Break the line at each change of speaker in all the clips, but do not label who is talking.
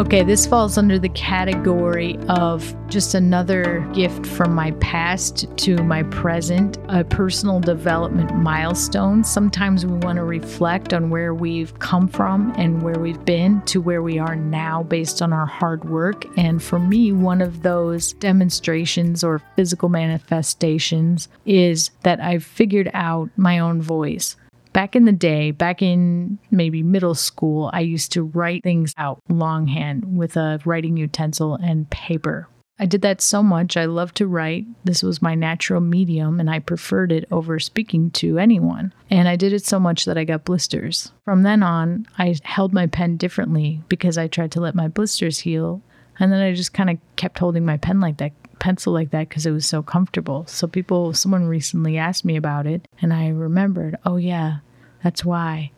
Okay, this falls under the category of just another gift from my past to my present, a personal development milestone. Sometimes we want to reflect on where we've come from and where we've been to where we are now based on our hard work. And for me, one of those demonstrations or physical manifestations is that I've figured out my own voice. Back in the day, back in maybe middle school, I used to write things out longhand with a writing utensil and paper. I did that so much. I loved to write. This was my natural medium, and I preferred it over speaking to anyone. And I did it so much that I got blisters. From then on, I held my pen differently because I tried to let my blisters heal. And then I just kind of kept holding my pen like that pencil like that because it was so comfortable. So people, someone recently asked me about it, and I remembered, oh yeah, that's why.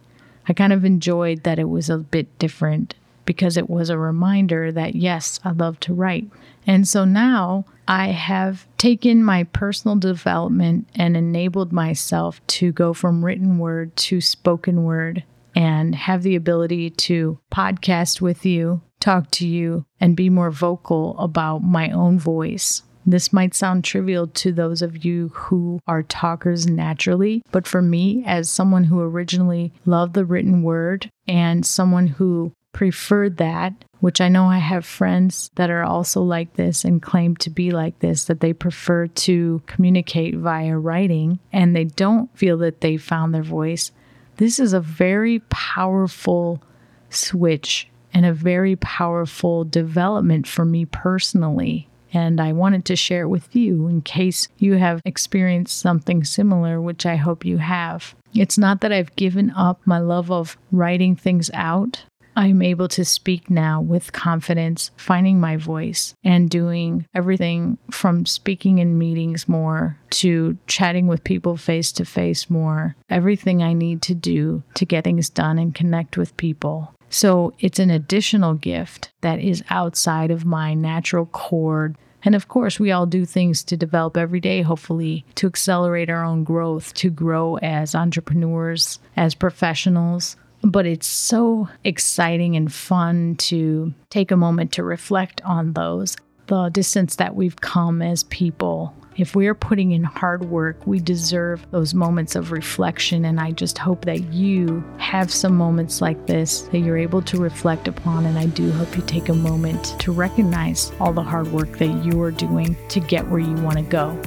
I kind of enjoyed that it was a bit different because it was a reminder that yes, I love to write. And so now I have taken my personal development and enabled myself to go from written word to spoken word and have the ability to podcast with you, talk to you, and be more vocal about my own voice. This might sound trivial to those of you who are talkers naturally, but for me, as someone who originally loved the written word and someone who preferred that, which I know I have friends that are also like this and claim to be like this, that they prefer to communicate via writing and they don't feel that they found their voice. This is a very powerful switch and a very powerful development for me personally. And I wanted to share it with you in case you have experienced something similar, which I hope you have. It's not that I've given up my love of writing things out. I'm able to speak now with confidence, finding my voice, and doing everything from speaking in meetings more to chatting with people face to face more. Everything I need to do to get things done and connect with people. So it's an additional gift that is outside of my natural cord. And of course, we all do things to develop every day, hopefully, to accelerate our own growth, to grow as entrepreneurs, as professionals. But it's so exciting and fun to take a moment to reflect on those, the distance that we've come as people if we are putting in hard work, we deserve those moments of reflection. And I just hope that you have some moments like this that you're able to reflect upon. And I do hope you take a moment to recognize all the hard work that you are doing to get where you want to go.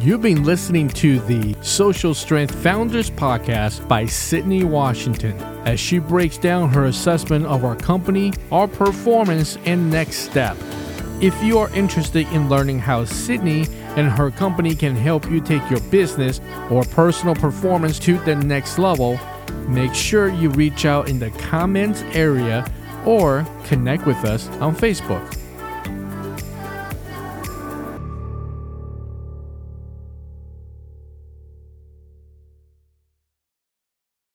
You've been listening to the Social Strength Founders Podcast by Sydney Washington as she breaks down her assessment of our company, our performance, and next step. If you are interested in learning how Sydney and her company can help you take your business or personal performance to the next level, make sure you reach out in the comments area or connect with us on Facebook.